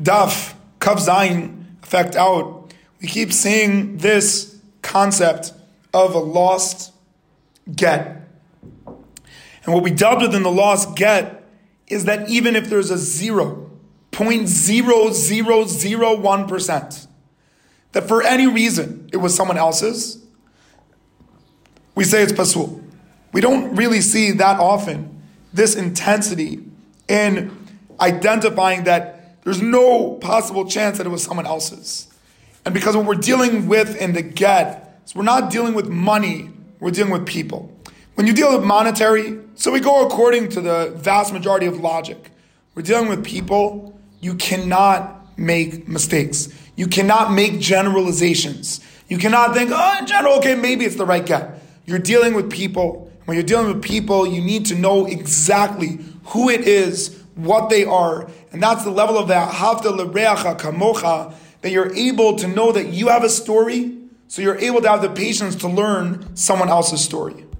Daf, Kaf Zayin, effect out, we keep seeing this concept of a lost get. And what we dealt with in the lost get is that even if there's a zero, 0.0001%, that for any reason it was someone else's, we say it's pasul. We don't really see that often this intensity in identifying that there's no possible chance that it was someone else's. And because what we're dealing with in the get is we're not dealing with money, we're dealing with people. When you deal with monetary, so we go according to the vast majority of logic. We're dealing with people, you cannot make mistakes. You cannot make generalizations. You cannot think, oh, in general, okay, maybe it's the right get. You're dealing with people. When you're dealing with people, you need to know exactly who it is, what they are, and that's the level of that havta lereacha kamocha that you're able to know that you have a story, so you're able to have the patience to learn someone else's story.